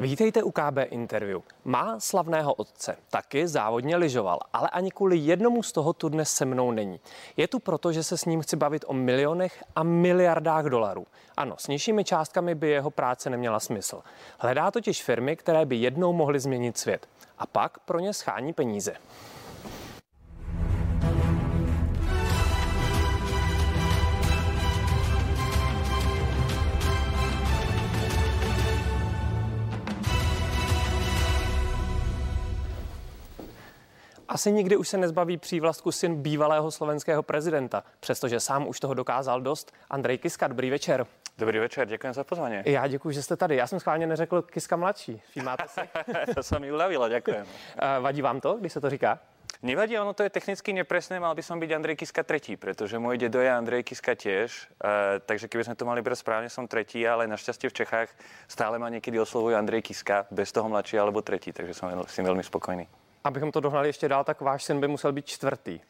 Vítejte u KB Interview. Má slavného otce, taky závodně lyžoval, ale ani kvůli jednomu z toho tu dnes se mnou není. Je tu proto, že se s ním chci bavit o milionech a miliardách dolarů. Ano, s nižšími částkami by jeho práce neměla smysl. Hledá totiž firmy, které by jednou mohly změnit svět. A pak pro ně schání peníze. Asi nikdy už se nezbaví přívlastku syn bývalého slovenského prezidenta, přestože sám už toho dokázal dost. Andrej Kiska, dobrý večer. Dobrý večer, děkuji za pozvání. Já děkuji, že jste tady. Já jsem schválně neřekl Kiska mladší. Všímáte se? to se mi ulevilo, děkuji. Vadí vám to, když se to říká? Nevadí, ono to je technicky nepresné, mal by som byť Andrej Kiska tretí, pretože môj dedo je Andrej Kiska tiež, uh, takže keby sme to mali brať správne, som tretí, ale našťastie v Čechách stále ma niekedy oslovujú Andrej Kiska, bez toho mladší alebo tretí, takže som s tým veľmi spokojný. Abychom to dohnali ještě dál, tak váš syn by musel být čtvrtý.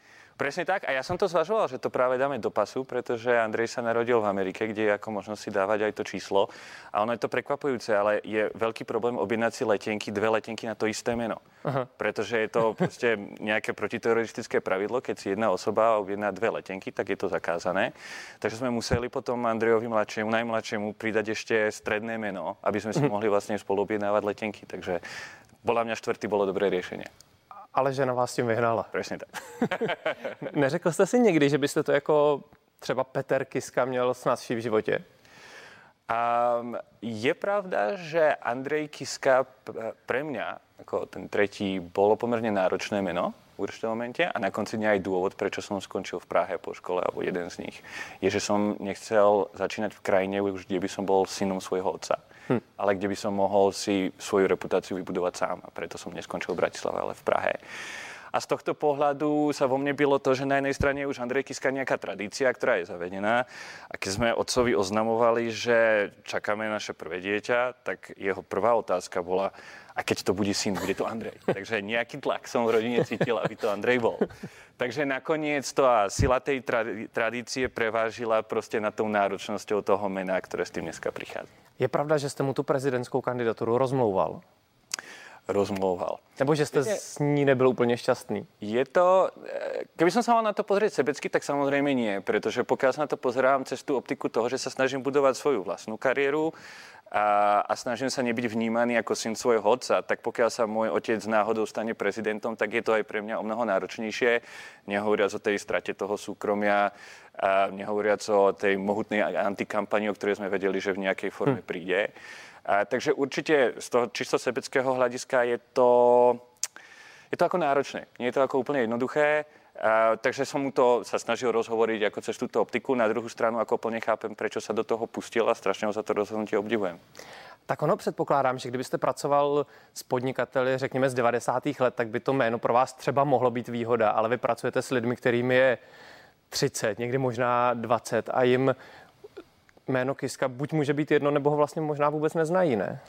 Presne tak. A ja som to zvažoval, že to práve dáme do pasu, pretože Andrej sa narodil v Amerike, kde je ako možnosť si dávať aj to číslo. A ono je to prekvapujúce, ale je veľký problém objednať si letenky, dve letenky na to isté meno. Aha. Pretože je to proste nejaké protiteroristické pravidlo. Keď si jedna osoba objedná dve letenky, tak je to zakázané. Takže sme museli potom Andrejovi mladšiemu, najmladšiemu pridať ešte stredné meno, aby sme si mhm. mohli vlastne spolu objednávať letenky. Takže podľa mňa štvrtý bolo dobré riešenie. Ale žena vás tím vyhnala. Přesně tak. Neřekl jste si někdy, že byste to jako třeba Peter Kiska měl snadší v životě? Um, je pravda, že Andrej Kiska pre mňa, ako ten tretí, bolo pomerne náročné meno v určitom momente a na konci dňa aj dôvod, prečo som skončil v Prahe po škole, alebo jeden z nich, je, že som nechcel začínať v krajine, kde by som bol synom svojho otca hm. ale kde by som mohol si svoju reputáciu vybudovať sám. A preto som neskončil v Bratislave, ale v Prahe. A z tohto pohľadu sa vo mne bylo to, že na jednej strane je už Andrej Kiska nejaká tradícia, ktorá je zavedená. A keď sme otcovi oznamovali, že čakáme naše prvé dieťa, tak jeho prvá otázka bola, a keď to bude syn, bude to Andrej. Takže nejaký tlak som v rodine cítil, aby to Andrej bol. Takže nakoniec to a sila tej tradície prevážila prostě nad tou náročnosťou toho mena, ktoré s tým dneska prichádza. Je pravda, že jste mu tu prezidentskou kandidaturu rozmlouval? rozmlouval. Nebo že jste s ní nebyl úplně šťastný? Je to, eh, kdyby jsem se mal na to pozrieť sebecky, tak samozřejmě nie, protože pokud se na to pozerám cez tu optiku toho, že se snažím budovat svoju vlastnú kariéru a, a snažím sa nebyť vnímaný ako syn svojho otca, tak pokiaľ sa môj otec náhodou stane prezidentom, tak je to aj pre mňa o mnoho náročnejšie, nehovoriac o tej strate toho súkromia, a nehovoriac o tej mohutnej antikampani, o ktorej sme vedeli, že v nejakej forme hm. príde. A, takže určitě z toho čisto sebeckého hlediska je to, je to jako náročné. Nie je to jako úplně jednoduché, a, takže som mu to sa snažil rozhovoriť ako cez túto optiku. Na druhou stranu ako plně chápem, prečo sa do toho pustil a strašně ho za to rozhodnutí obdivujem. Tak ono předpokládám, že kdybyste pracoval s podnikateli, řekněme z 90. let, tak by to jméno pro vás třeba mohlo být výhoda, ale vy pracujete s lidmi, kterým je 30, někdy možná 20 a jim jméno Kiska buď může být jedno, nebo ho vlastně možná vůbec neznají, ne?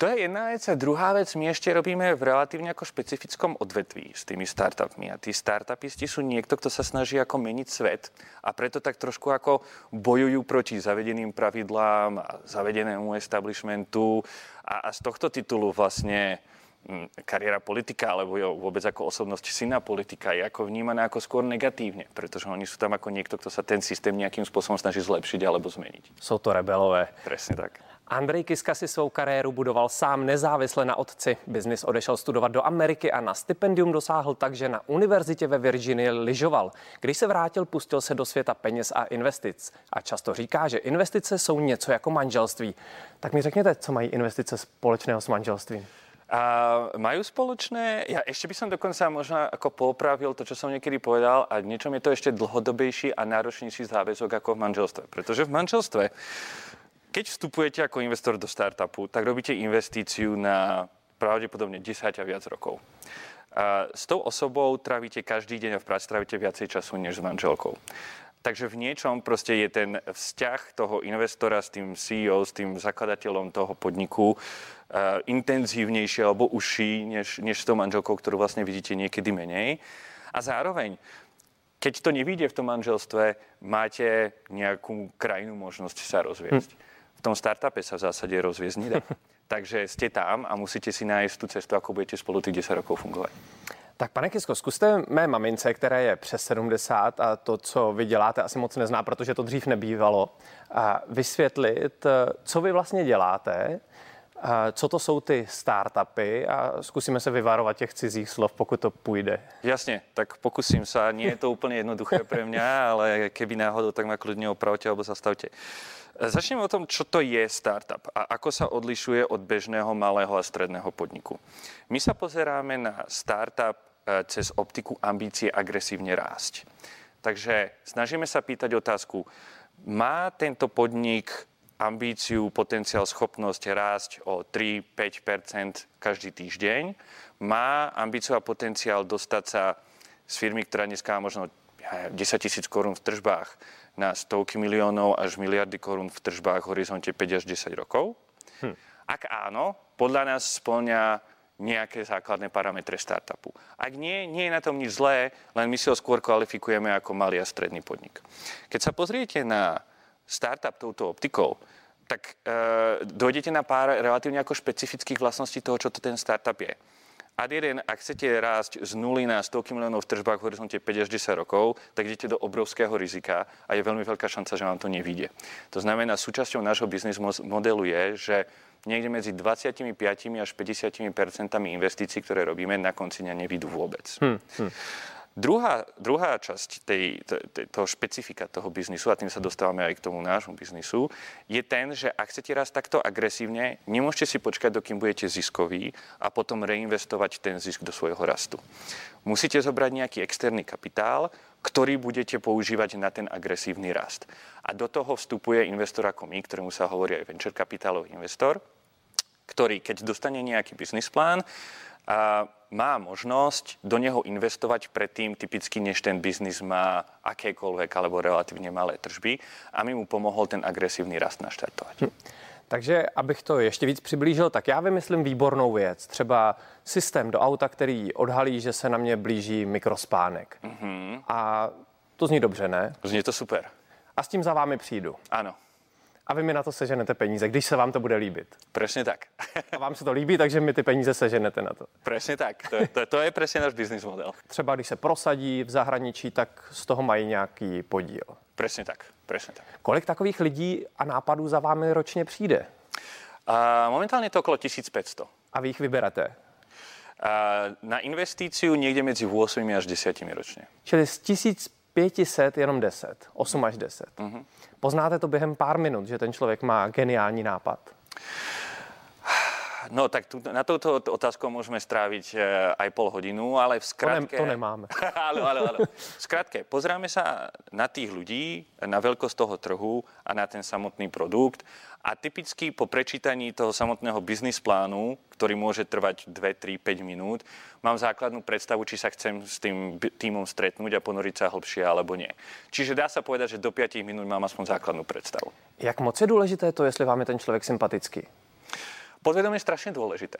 To je jedna vec. A druhá vec, my ešte robíme v relatívne ako špecifickom odvetví s tými startupmi. A tí startupisti sú niekto, kto sa snaží ako meniť svet. A preto tak trošku ako bojujú proti zavedeným pravidlám a zavedenému establishmentu. A, a z tohto titulu vlastne Hm, kariéra politika alebo vôbec ako osobnosť syna politika je ako vnímaná ako skôr negatívne, pretože oni sú tam ako niekto, kto sa ten systém nejakým spôsobom snaží zlepšiť alebo zmeniť. Jsou to rebelové. Presne tak. Andrej Kiska si svou kariéru budoval sám nezávisle na otci. Biznis odešel studovat do Ameriky a na stipendium dosáhl tak, že na univerzitě ve Virginii lyžoval. Když se vrátil, pustil se do světa peněz a investic. A často říká, že investice jsou něco jako manželství. Tak mi řekněte, co mají investice společného s manželstvím? A majú spoločné, ja ešte by som dokonca možno ako popravil to, čo som niekedy povedal a niečom je to ešte dlhodobejší a náročnejší záväzok ako v manželstve. Pretože v manželstve, keď vstupujete ako investor do startupu, tak robíte investíciu na pravdepodobne 10 a viac rokov. A s tou osobou travíte každý deň a v práci travíte viacej času než s manželkou. Takže v niečom proste je ten vzťah toho investora s tým CEO, s tým zakladateľom toho podniku uh, intenzívnejší alebo užší než, než s tou manželkou, ktorú vlastne vidíte niekedy menej. A zároveň, keď to nevíde v tom manželstve, máte nejakú krajnú možnosť sa rozviesť. Hm. V tom startupe sa v zásade rozviesť nedá. Takže jste tam a musíte si najít tu cestu, ako budete spolu těch 10 rokov fungovat. Tak pane Kisko, zkuste mé mamince, které je přes 70 a to, co vy děláte, asi moc nezná, protože to dřív nebývalo, a vysvětlit, co vy vlastně děláte, co to jsou ty startupy a zkusíme se vyvarovat těch cizích slov, pokud to půjde. Jasně, tak pokusím se. Nie je to úplně jednoduché pro mě, ale keby náhodou, tak ma klidně opravte alebo zastavte. Začneme o tom, čo to je startup a ako sa odlišuje od bežného malého a stredného podniku. My sa pozeráme na startup e, cez optiku ambície agresívne rásť. Takže snažíme sa pýtať otázku, má tento podnik ambíciu, potenciál, schopnosť rásť o 3-5 každý týždeň. Má ambíciu a potenciál dostať sa z firmy, ktorá dneska má možno 10 tisíc korún v tržbách na stovky miliónov až miliardy korún v tržbách v horizonte 5 až 10 rokov. Hm. Ak áno, podľa nás splňa nejaké základné parametre startupu. Ak nie, nie je na tom nič zlé, len my si ho skôr kvalifikujeme ako malý a stredný podnik. Keď sa pozriete na startup touto optikou, tak e, dojdete na pár relatívne ako špecifických vlastností toho, čo to ten startup je. Ad jeden, ak chcete rásť z nuly na 100 miliónov v tržbách v horizonte 5 až 10 rokov, tak idete do obrovského rizika a je veľmi veľká šanca, že vám to nevíde. To znamená, súčasťou nášho biznis modelu je, že niekde medzi 25 až 50 percentami investícií, ktoré robíme, na konci dňa nevídu vôbec. Hmm, hmm. Druhá, druhá časť tej, tej, toho špecifika toho biznisu, a tým sa dostávame aj k tomu nášmu biznisu, je ten, že ak chcete raz takto agresívne, nemôžete si počkať, dokým budete ziskoví a potom reinvestovať ten zisk do svojho rastu. Musíte zobrať nejaký externý kapitál, ktorý budete používať na ten agresívny rast. A do toho vstupuje investor ako my, ktorému sa hovorí aj venture kapitálový investor, ktorý, keď dostane nejaký biznis plán, má možnosť do neho investovať predtým, typicky než ten biznis má akékoľvek alebo relatívne malé tržby a my mu pomohol ten agresívny rast naštartovať. Hm. Takže abych to ještě víc přiblížil, tak já vymyslím výbornou věc. Třeba systém do auta, který odhalí, že se na mě blíží mikrospánek. Mm-hmm. A to zní dobře, ne? Zní to super. A s tím za vámi přijdu. Ano a vy mi na to seženete peníze, když se vám to bude líbit. Přesně tak. a vám se to líbí, takže mi ty peníze seženete na to. Přesně tak. To, to, to je přesně náš business model. Třeba když se prosadí v zahraničí, tak z toho mají nějaký podíl. Přesně tak. Přesně tak. Kolik takových lidí a nápadů za vámi ročně přijde? Uh, momentálně je to okolo 1500. A vy jich vyberete? Uh, na investici někde mezi 8 až 10 ročně. Čili z 1500 jenom 10, 8 až 10. Uh-huh. Poznáte to během pár minut, že ten člověk má geniální nápad? No tak tu, na touto otázku můžeme strávit e, aj pol hodinu, ale v skratke... To, ne, to nemáme. ale, ale, ale. V skratke, pozráme se na tých ľudí, na veľkosť toho trhu a na ten samotný produkt a typicky po prečítaní toho samotného biznis plánu, ktorý môže trvať 2, 3, 5 minút, mám základnú predstavu, či sa chcem s tým týmom stretnúť a ponoriť sa hlbšie alebo nie. Čiže dá sa povedať, že do 5 minút mám aspoň základnú predstavu. Jak moc je důležité to, jestli vám je ten člověk sympatický? Podvědomí je strašně důležité.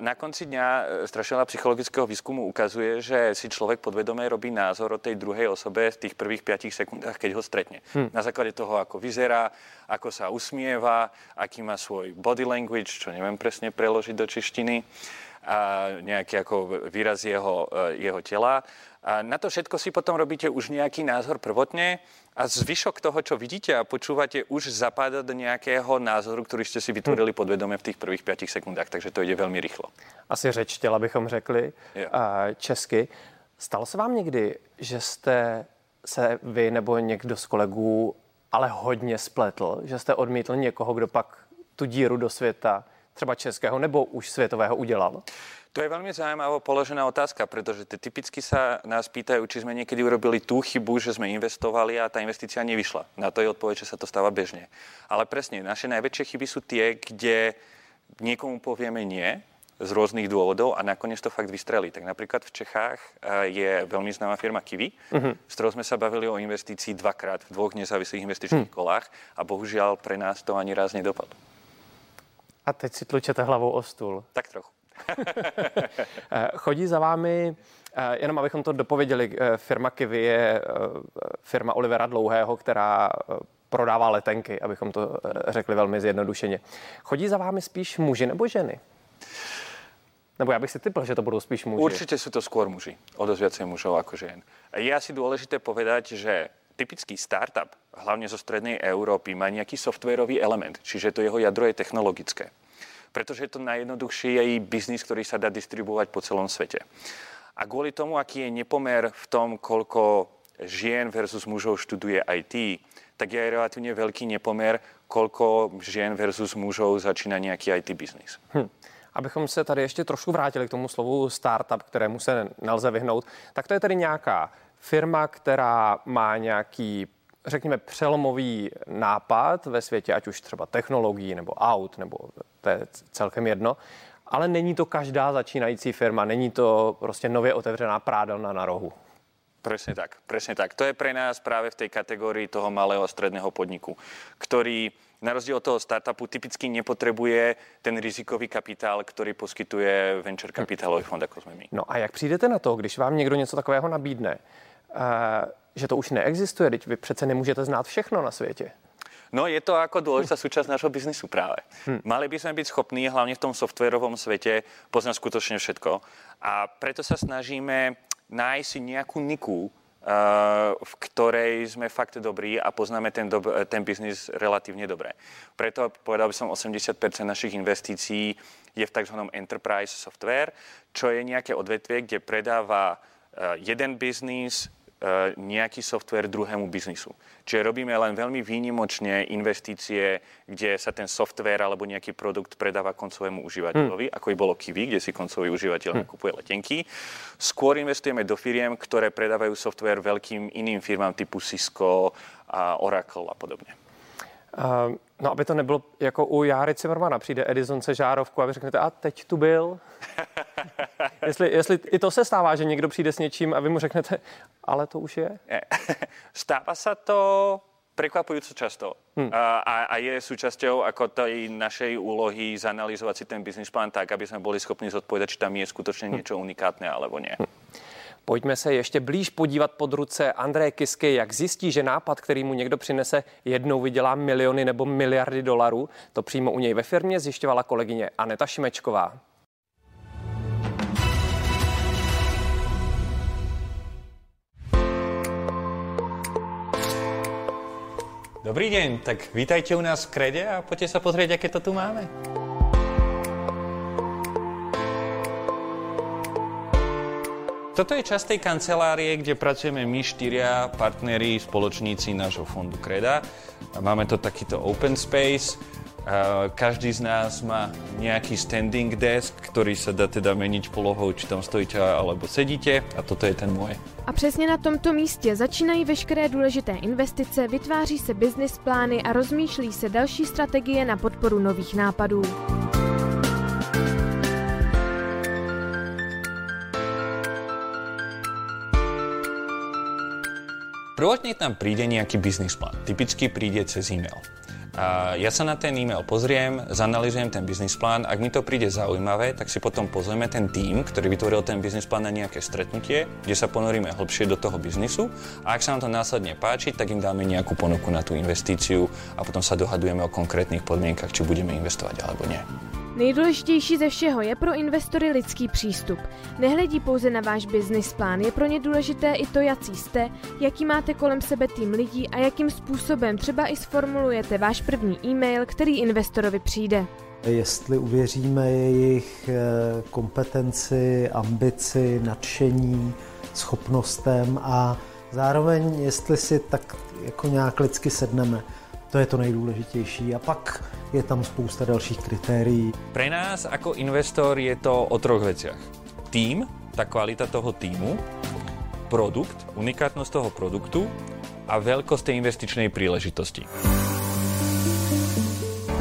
Na konci dňa e, strašně psychologického výzkumu ukazuje, že si člověk podvědomě robí názor o té druhé osobě v těch prvých 5 sekundách, keď ho stretne. Hmm. Na základě toho, ako vyzerá, ako sa usmieva, aký má svoj body language, čo nevím přesně preložiť do češtiny, a nějaký jako výraz jeho, e, jeho těla. A na to všetko si potom robíte už nějaký názor prvotně a zvyšok toho, čo vidíte a počúvate, už zapáda do nějakého názoru, který jste si vytvorili hm. podvědomě v těch prvých 5 sekundách, takže to jde velmi rychlo. Asi řeč těla bychom řekli jo. česky. Stalo se vám někdy, že jste se vy nebo někdo z kolegů ale hodně spletl, že jste odmítl někoho, kdo pak tu díru do světa, třeba českého nebo už světového udělal? To je veľmi zaujímavá položená otázka, pretože typicky sa nás pýtajú, či sme niekedy urobili tú chybu, že sme investovali a tá investícia nevyšla. Na to je odpoveď, že sa to stáva bežne. Ale presne, naše najväčšie chyby sú tie, kde niekomu povieme nie, z rôznych dôvodov a nakoniec to fakt vystrelí. Tak napríklad v Čechách eh, je veľmi známa firma Kiwi, uh-huh. s ktorou sme sa bavili o investícii dvakrát v dvoch nezávislých investičných uh-huh. kolách a bohužiaľ pre nás to ani raz nedopadlo. A teď si tlučete hlavou o stůl. Tak trochu. Eh, chodí za vámi, eh, jenom abychom to dopověděli, eh, firma Kiwi je firma Olivera Dlouhého, která prodává letenky, abychom to řekli velmi zjednodušeně. Chodí za vámi spíš muži nebo ženy? Nebo já bych si typl, že to budou spíš muži. Určite sú to skôr muži. O dosť viacej mužov ako žien. Je asi dôležité povedať, že typický startup, hlavne zo strednej Európy, má nejaký softwarový element, čiže to jeho jadro je technologické. Pretože je to najjednoduchší biznis, ktorý sa dá distribuovať po celom svete. A kvôli tomu, aký je nepomer v tom, koľko žien versus mužov študuje IT, tak je relatívne veľký nepomer, koľko žien versus mužov začína nejaký IT biznis. Hm. Abychom se tady ještě trošku vrátili k tomu slovu startup, kterému se nelze vyhnout, tak to je tedy nějaká firma, která má nějaký řekněme, přelomový nápad ve světě, ať už třeba technologií nebo aut, nebo to je celkem jedno, ale není to každá začínající firma, není to prostě nově otevřená prádelna na rohu. Presne tak, presne tak. To je pre nás práve v tej kategórii toho malého a stredného podniku, ktorý na rozdiel od toho startupu typicky nepotrebuje ten rizikový kapitál, který poskytuje venture kapitálový fond, jako jsme my. No a jak přijdete na to, když vám někdo něco takového nabídne, že to už neexistuje, teď vy přece nemůžete znát všechno na světě. No je to jako dôležitá súčasť nášho biznisu práve. Hm. Mali by sme byť schopní, hlavne v tom softwarovom svete, poznať skutočne všetko. A preto sa snažíme nájsť si nejakú niku, v ktorej sme fakt dobrí a poznáme ten, dob- ten biznis relatívne dobre. Preto povedal by som, 80% našich investícií je v tzv. enterprise software, čo je nejaké odvetvie, kde predáva eh, jeden biznis nejaký software druhému biznisu. Čiže robíme len veľmi výnimočne investície, kde sa ten software alebo nejaký produkt predáva koncovému užívateľovi, hmm. ako by bolo Kiwi, kde si koncový užívateľ hmm. nakupuje letenky. Skôr investujeme do firiem, ktoré predávajú software veľkým iným firmám typu Cisco, a Oracle a podobne. Uh, no, aby to nebylo jako u Járy Cimrmana. Přijde Edison se žárovku a vy řeknete, a teď tu byl. jestli, jestli i to se stává, že někdo přijde s něčím a vy mu řeknete, ale to už je? Stáva se to prekvapujúco často. Hmm. A, a je súčasťou ako tej našej úlohy zanalizovať si ten business plán tak, aby sme boli schopni zodpovedať, či tam je skutočne hm. niečo unikátne alebo nie. Hmm. Pojďme se ještě blíž podívat pod ruce Andreje Kisky, jak zjistí, že nápad, který mu někdo přinese, jednou vydělá miliony nebo miliardy dolarů. To přímo u něj ve firmě zjišťovala kolegyně Aneta Šimečková. Dobrý deň, tak vítajte u nás v Krede a poďte sa pozrieť, aké to tu máme. Toto je časť tej kancelárie, kde pracujeme my štyria partneri, spoločníci nášho fondu Kreda. Máme to takýto open space, každý z nás má nejaký standing desk, ktorý sa dá teda meniť polohou, či tam stojíte alebo sedíte a toto je ten môj. A přesně na tomto místě začínají veškeré důležité investice, vytváří se business plány a rozmýšlí se další strategie na podporu nových nápadů. Prvotne tam príde nejaký business plán. Typicky príde cez e-mail. A ja sa na ten e-mail pozriem, zanalizujem ten biznis plán. Ak mi to príde zaujímavé, tak si potom pozrieme ten tým, ktorý vytvoril ten biznis plán na nejaké stretnutie, kde sa ponoríme hlbšie do toho biznisu. A ak sa nám to následne páči, tak im dáme nejakú ponuku na tú investíciu a potom sa dohadujeme o konkrétnych podmienkach, či budeme investovať alebo nie. Nejdůležitější ze všeho je pro investory lidský přístup. Nehledí pouze na váš business plán, je pro ně důležité i to, jaký jste, jaký máte kolem sebe tým lidí a jakým způsobem třeba i sformulujete váš první e-mail, který investorovi přijde. Jestli uvěříme jejich eh, kompetenci, ambici, nadšení, schopnostem a zároveň jestli si tak jako nějak lidsky sedneme. To je to nejdůležitější. A pak je tam spousta dalších kritérií. Pre nás ako investor je to o troch veciach. Tým, tá kvalita toho týmu, produkt, unikátnosť toho produktu a veľkosť tej investičnej príležitosti.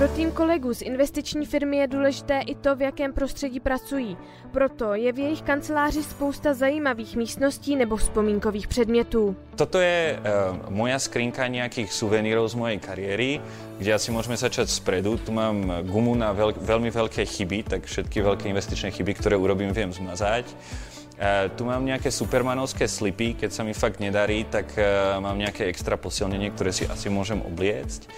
Pro tým kolegů z investiční firmy je důležité i to, v jakém prostředí pracují. Proto je v jejich kanceláři spousta zajímavých místností nebo vzpomínkových předmětů. Toto je uh, moja skrinka nejakých suvenírov z mojej kariéry, kde asi môžeme začať spredu. Tu mám gumu na veľ, veľmi veľké chyby, tak všetky veľké investičné chyby, ktoré urobím, viem zmazať. Uh, tu mám nejaké supermanovské slipy, keď sa mi fakt nedarí, tak uh, mám nejaké extra posilnenie, ktoré si asi môžem obliecť.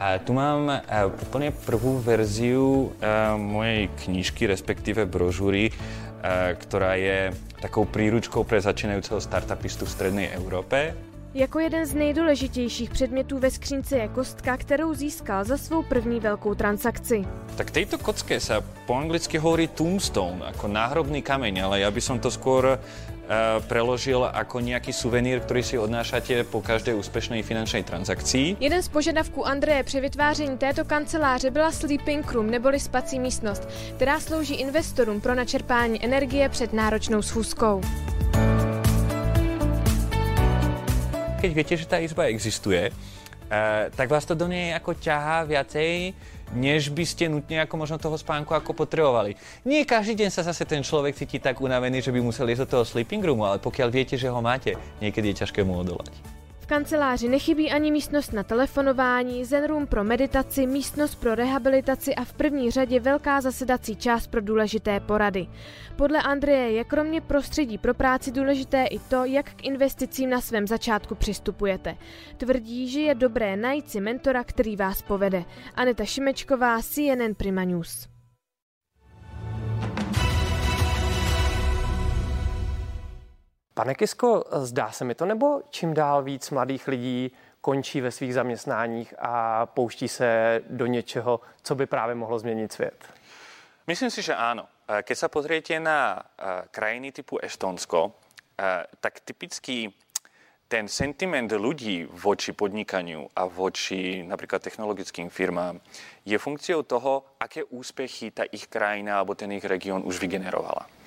A tu mám uh, úplne prvú verziu mojej knižky, respektíve brožúry, uh, ktorá je takou príručkou pre začínajúceho startupistu v Strednej Európe. Jako jeden z nejdůležitějších předmětů ve skřínce je kostka, kterou získal za svou první velkou transakci. Tak tejto kocke sa po anglicky hovorí tombstone, ako náhrobný kameň, ale ja by som to skôr uh, preložil ako nejaký suvenír, ktorý si odnášate po každé úspešnej finančnej transakcii. Jeden z požadavků Andreje při vytváření této kanceláře byla sleeping room neboli spací místnost, která slouží investorům pro načerpání energie před náročnou schůzkou. Keď viete, že tá izba existuje, Uh, tak vás to do nej ako ťahá viacej, než by ste nutne ako možno toho spánku ako potrebovali. Nie každý deň sa zase ten človek cíti tak unavený, že by musel ísť do toho sleeping roomu, ale pokiaľ viete, že ho máte, niekedy je ťažké mu odolať kanceláři nechybí ani místnost na telefonování, Zen Room pro meditaci, místnost pro rehabilitaci a v první řadě velká zasedací část pro důležité porady. Podle Andreje je kromě prostředí pro práci důležité i to, jak k investicím na svém začátku přistupujete. Tvrdí, že je dobré najít si mentora, který vás povede. Aneta Šimečková, CNN Prima News. Pane Kisko, zdá se mi to, nebo čím dál víc mladých lidí končí ve svých zaměstnáních a pouští se do něčeho, co by právě mohlo změnit svět? Myslím si, že áno. Keď sa pozriete na krajiny typu Estonsko, tak typicky ten sentiment ľudí voči podnikaniu a voči napríklad technologickým firmám je funkciou toho, aké úspechy tá ich krajina alebo ten ich región už vygenerovala.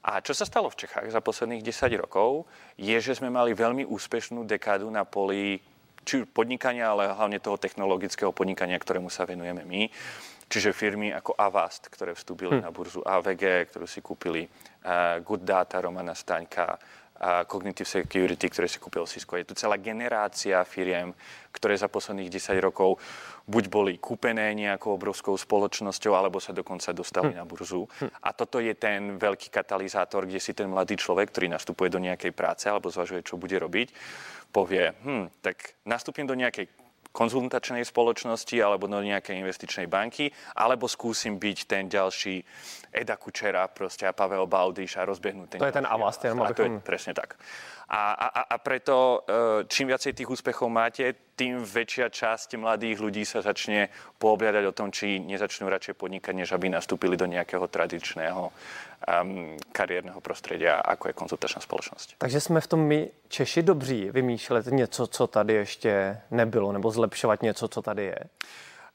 A čo sa stalo v Čechách za posledných 10 rokov, je, že sme mali veľmi úspešnú dekádu na poli či podnikania, ale hlavne toho technologického podnikania, ktorému sa venujeme my. Čiže firmy ako Avast, ktoré vstúpili hm. na burzu AVG, ktorú si kúpili uh, Good Data Romana Staňka, Cognitive Security, ktoré si kúpil Cisco. Je tu celá generácia firiem, ktoré za posledných 10 rokov buď boli kúpené nejakou obrovskou spoločnosťou, alebo sa dokonca dostali hm. na burzu. Hm. A toto je ten veľký katalizátor, kde si ten mladý človek, ktorý nastupuje do nejakej práce alebo zvažuje, čo bude robiť, povie, hm, tak nastúpim do nejakej konzultačnej spoločnosti alebo do nejakej investičnej banky, alebo skúsim byť ten ďalší Eda Kučera proste a Pavel Baudyš a rozbehnúť ten... To je ten Avast. A to je presne tak. A, a, a preto e, čím viacej tých úspechov máte, tým väčšia časť mladých ľudí sa začne poobliadať o tom, či nezačnú radšej podnikať, než aby nastúpili do nejakého tradičného um, kariérneho prostredia, ako je konzultačná společnost. Takže jsme v tom my Češi dobří vymýšlet něco, co tady ještě nebylo, nebo zlepšovat něco, co tady je?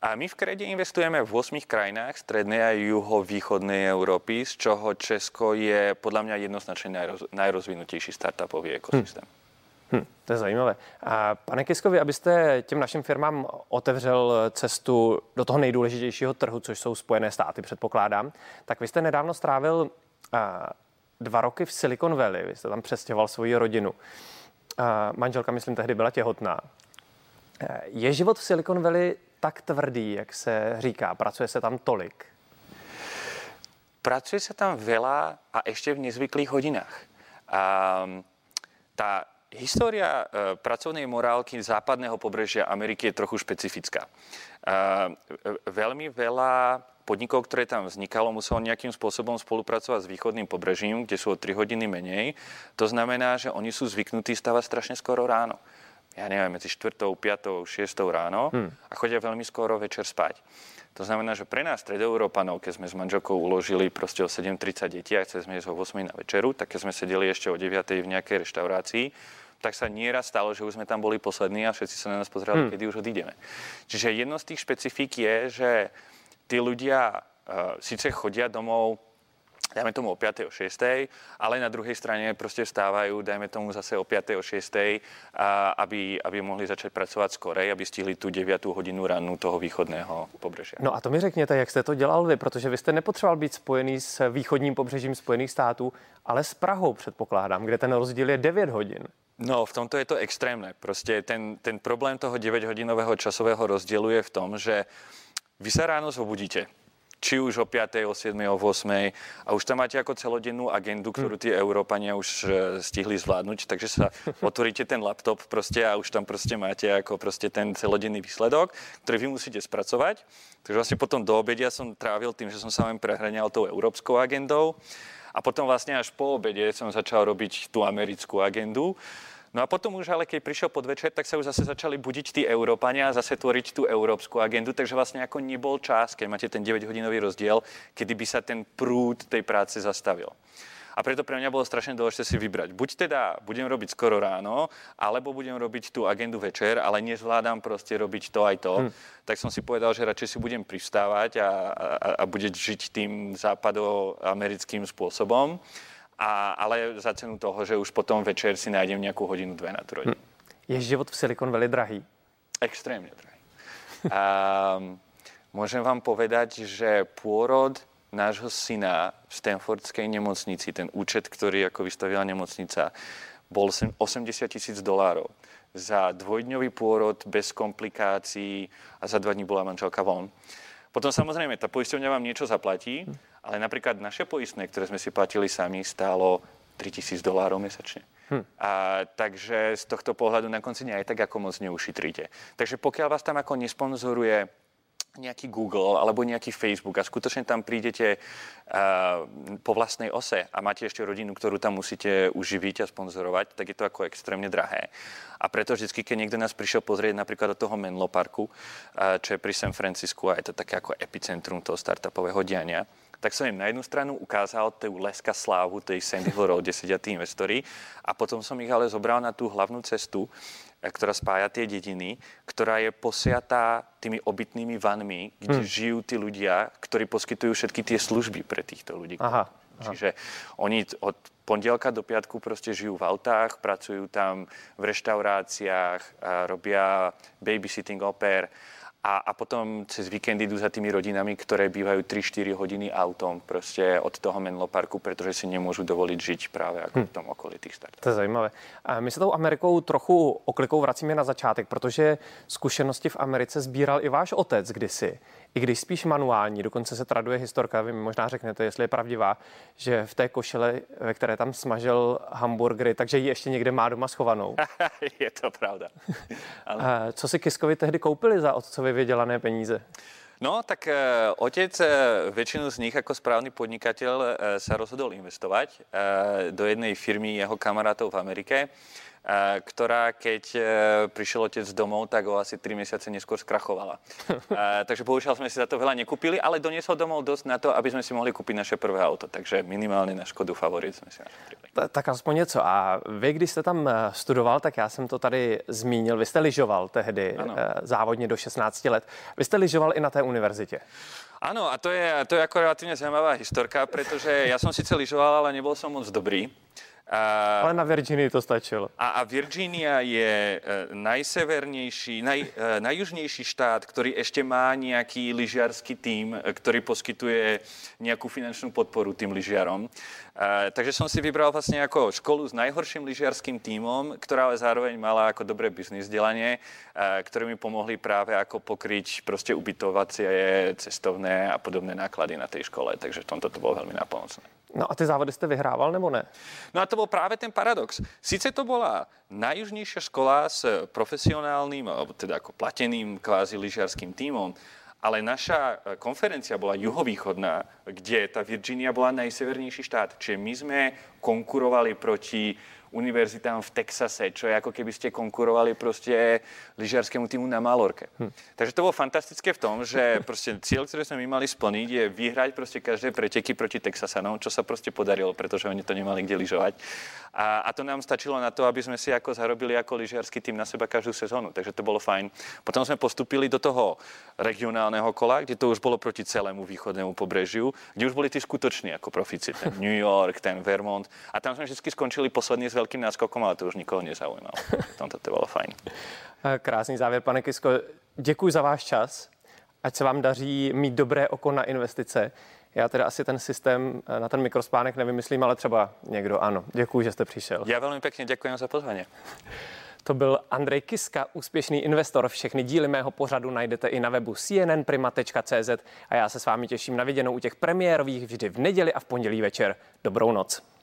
A my v Krede investujeme v 8 krajinách strednej a juhovýchodnej Európy, z čoho Česko je podľa mňa jednoznačne najroz, najrozvinutejší startupový ekosystém. Hm. Hm, to je zajímavé. A pane Kiskovi, abyste těm našim firmám otevřel cestu do toho nejdůležitějšího trhu, což jsou Spojené státy, předpokládám, tak vy jste nedávno strávil a, dva roky v Silicon Valley, vy jste tam přestěhoval svoji rodinu. A, manželka, myslím, tehdy byla těhotná. Je život v Silicon Valley tak tvrdý, jak se říká? Pracuje se tam tolik? Pracuje sa tam veľa a ešte v nezvyklých hodinách. A tá história e, pracovnej morálky západného pobrežia Ameriky je trochu špecifická. A veľmi veľa podnikov, ktoré tam vznikalo, muselo nejakým spôsobom spolupracovať s východným pobrežím, kde sú o 3 hodiny menej. To znamená, že oni sú zvyknutí stavať strašne skoro ráno ja neviem, medzi 4., 5., 6. ráno hmm. a chodia veľmi skoro večer spať. To znamená, že pre nás, stredoeurópanov, keď sme s manželkou uložili proste o 7.30 detí a chceli sme ísť o 8 na večeru, tak keď sme sedeli ešte o 9 v nejakej reštaurácii, tak sa nieraz stalo, že už sme tam boli poslední a všetci sa na nás pozerali, hmm. kedy už odídeme. Čiže jedno z tých špecifík je, že tí ľudia uh, síce chodia domov dajme tomu o 5. o 6. ale na druhej strane proste vstávajú, dajme tomu zase o 5. o 6. aby, aby mohli začať pracovať skorej, aby stihli tu 9. hodinu ranu toho východného pobřeží. No a to mi řekněte, jak jste to dělal vy, protože vy jste nepotřeboval být spojený s východním pobřežím Spojených států, ale s Prahou předpokládám, kde ten rozdíl je 9 hodin. No, v tomto je to extrémne. Proste ten, ten problém toho 9-hodinového časového rozdielu je v tom, že vy sa ráno zobudíte, či už o 5., o 7., o 8. A už tam máte ako celodennú agendu, ktorú tí Európania už e, stihli zvládnuť, takže sa otvoríte ten laptop proste a už tam proste máte ako proste ten celodenný výsledok, ktorý vy musíte spracovať. Takže vlastne potom do obedia som trávil tým, že som sa len prehraňal tou európskou agendou. A potom vlastne až po obede som začal robiť tú americkú agendu. No a potom už ale keď prišiel podvečer, tak sa už zase začali budiť tí Európania a zase tvoriť tú európsku agendu, takže vlastne ako nebol čas, keď máte ten 9-hodinový rozdiel, kedy by sa ten prúd tej práce zastavil. A preto pre mňa bolo strašne dôležité si vybrať. Buď teda budem robiť skoro ráno, alebo budem robiť tú agendu večer, ale nezvládam proste robiť to aj to. Hmm. Tak som si povedal, že radšej si budem pristávať a, a, a budem žiť tým západoamerickým spôsobom a, ale za cenu toho, že už potom večer si nájdem nějakou hodinu, dvě na to rodinu. Hm. Je život v Silicon Valley drahý? Extrémně drahý. A, môžem vám povedať, že pôrod nášho syna v Stanfordskej nemocnici, ten účet, ktorý ako vystavila nemocnica, bol 80 tisíc dolárov za dvojdňový pôrod bez komplikácií a za dva dní bola manželka von. Potom samozrejme, tá poisťovňa vám niečo zaplatí, ale napríklad naše poistné, ktoré sme si platili sami, stálo 3000 dolárov mesačne. Hm. A, takže z tohto pohľadu na konci aj tak, ako moc neušitríte. Takže pokiaľ vás tam ako nesponzoruje nejaký Google alebo nejaký Facebook a skutočne tam prídete uh, po vlastnej ose a máte ešte rodinu, ktorú tam musíte uživiť a sponzorovať, tak je to ako extrémne drahé. A preto vždycky, keď niekto nás prišiel pozrieť napríklad do toho Menlo Parku, uh, čo je pri San Francisku a je to také ako epicentrum toho startupového diania, tak som im na jednu stranu ukázal tú leska slávu tej Sandy Hill Road, kde sedia tí investori a potom som ich ale zobral na tú hlavnú cestu, Eh, ktorá spája tie dediny, ktorá je posiatá tými obytnými vanmi, kde hmm. žijú tí ľudia, ktorí poskytujú všetky tie služby pre týchto ľudí. Aha, aha. Čiže oni od pondelka do piatku proste žijú v autách, pracujú tam v reštauráciách, robia babysitting oper a, a potom cez víkend idú za tými rodinami, ktoré bývajú 3-4 hodiny autom prostě od toho Menlo Parku, protože si nemůžu dovolit žít právě jako hm. v tom okolí těch startů. To je zajímavé. A my se tou Amerikou trochu oklikou vracíme na začátek, protože zkušenosti v Americe sbíral i váš otec kdysi i když spíš manuální, dokonce se traduje historka, vy mi možná řeknete, jestli je pravdivá, že v té košile, ve které tam smažil hamburgery, takže ji ještě někde má doma schovanou. je to pravda. Ale... Co si Kiskovi tehdy koupili za otcovi vydělané peníze? No, tak e, otec e, väčšinu z nich ako správny podnikateľ e, sa rozhodol investovať e, do jednej firmy jeho kamarátov v Amerike. Eh, ktorá keď eh, prišiel otec domov, tak ho asi 3 mesiace neskôr skrachovala. Eh, takže bohužiaľ sme si za to veľa nekúpili, ale doniesol domov dosť na to, aby sme si mohli kúpiť naše prvé auto. Takže minimálně na Škodu Favorit jsme si našli. Tak aspoň něco. A vy, když jste tam studoval, tak já jsem to tady zmínil, vy jste lyžoval tehdy ano. závodně do 16 let. Vy jste lyžoval i na té univerzitě. Áno, a to je, to je ako relatívne zaujímavá historka, pretože ja som síce lyžoval, ale nebol som moc dobrý. A, Ale na Virginii to stačilo. A, a Virginia je uh, najsevernejší, naj, uh, najjužnejší štát, ktorý ešte má nejaký lyžiarský tím, e, ktorý poskytuje nejakú finančnú podporu tým lyžiarom. Uh, takže som si vybral vlastne ako školu s najhorším lyžiarským tímom, ktorá ale zároveň mala ako dobré biznis vzdelanie, uh, ktoré mi pomohli práve ako pokryť proste ubytovacie, cestovné a podobné náklady na tej škole. Takže v tomto to bolo veľmi napomocné. No a ty závody jste vyhrával nebo ne? No a to bol práve ten paradox. Sice to bola najjužnejšia škola s profesionálnym, alebo teda ako plateným kvázi lyžiarským tímom, ale naša e, konferencia bola juhovýchodná, kde tá Virginia bola najsevernejší štát. Čiže my sme konkurovali proti univerzitám v Texase, čo je ako keby ste konkurovali proste lyžiarskému týmu na Malorke. Hm. Takže to bolo fantastické v tom, že proste cieľ, ktorý sme my mali splniť, je vyhrať proste každé preteky proti Texasanom, čo sa proste podarilo, pretože oni to nemali kde lyžovať. A, a to nám stačilo na to, aby sme si ako zarobili ako lyžiarsky tým na seba každú sezónu. Takže to bolo fajn. Potom sme postupili do toho regionálneho kola, kde to už bolo proti celému východnému pobrežiu, kde už boli tí skutoční ako profici, ten New York, ten Vermont. A tam sme vždy skončili poslední s veľkým náskokom, ale to už nikoho nezaujímalo. Tam to bylo fajn. Krásný závěr, pane Kisko. Děkuji za váš čas. Ať se vám daří mít dobré oko na investice. Já teda asi ten systém eh, na ten mikrospánek nevymyslím, ale třeba někdo ano. Děkuji, že jste přišel. Já velmi pěkně děkuji za pozvání. To byl Andrej Kiska, úspěšný investor. Všechny díly mého pořadu najdete i na webu cnnprima.cz a já se s vámi těším na viděnou u těch premiérových vždy v neděli a v pondělí večer. Dobrou noc.